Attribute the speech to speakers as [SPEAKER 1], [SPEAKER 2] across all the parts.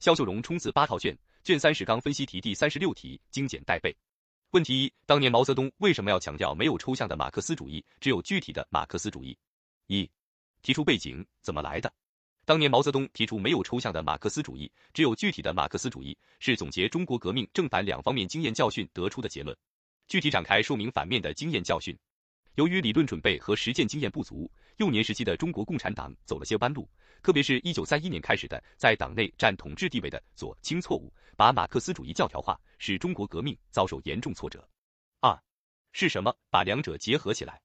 [SPEAKER 1] 肖秀荣冲刺八套卷，卷三十纲分析题第三十六题精简带背。问题一：当年毛泽东为什么要强调没有抽象的马克思主义，只有具体的马克思主义？一、提出背景怎么来的？当年毛泽东提出没有抽象的马克思主义，只有具体的马克思主义，是总结中国革命正反两方面经验教训得出的结论。具体展开说明反面的经验教训。由于理论准备和实践经验不足，幼年时期的中国共产党走了些弯路，特别是一九三一年开始的在党内占统治地位的左倾错误，把马克思主义教条化，使中国革命遭受严重挫折。二是什么把两者结合起来？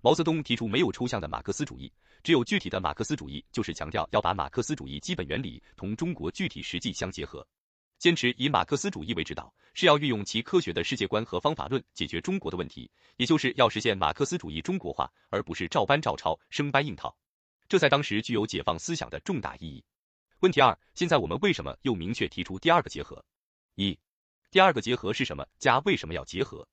[SPEAKER 1] 毛泽东提出没有抽象的马克思主义，只有具体的马克思主义，就是强调要把马克思主义基本原理同中国具体实际相结合。坚持以马克思主义为指导，是要运用其科学的世界观和方法论解决中国的问题，也就是要实现马克思主义中国化，而不是照搬照抄、生搬硬套。这在当时具有解放思想的重大意义。问题二：现在我们为什么又明确提出第二个结合？一、第二个结合是什么？加为什么要结合？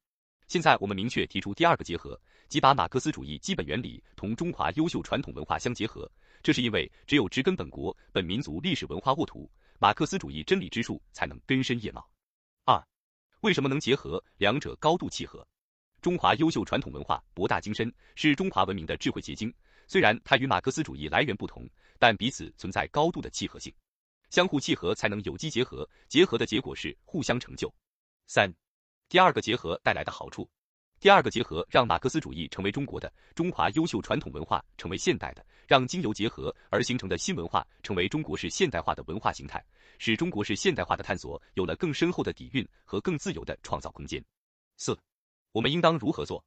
[SPEAKER 1] 现在我们明确提出第二个结合，即把马克思主义基本原理同中华优秀传统文化相结合。这是因为只有植根本国、本民族历史文化沃土。马克思主义真理之树才能根深叶茂。二，为什么能结合？两者高度契合。中华优秀传统文化博大精深，是中华文明的智慧结晶。虽然它与马克思主义来源不同，但彼此存在高度的契合性，相互契合才能有机结合，结合的结果是互相成就。三，第二个结合带来的好处。第二个结合让马克思主义成为中国的，中华优秀传统文化成为现代的，让经由结合而形成的新文化成为中国式现代化的文化形态，使中国式现代化的探索有了更深厚的底蕴和更自由的创造空间。四，我们应当如何做？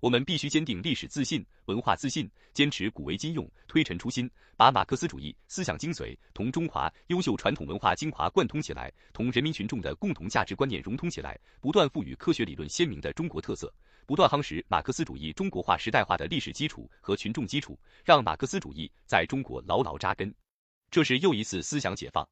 [SPEAKER 1] 我们必须坚定历史自信、文化自信，坚持古为今用、推陈出新，把马克思主义思想精髓同中华优秀传统文化精华贯通起来，同人民群众的共同价值观念融通起来，不断赋予科学理论鲜明的中国特色，不断夯实马克思主义中国化时代化的历史基础和群众基础，让马克思主义在中国牢牢扎根。这是又一次思想解放。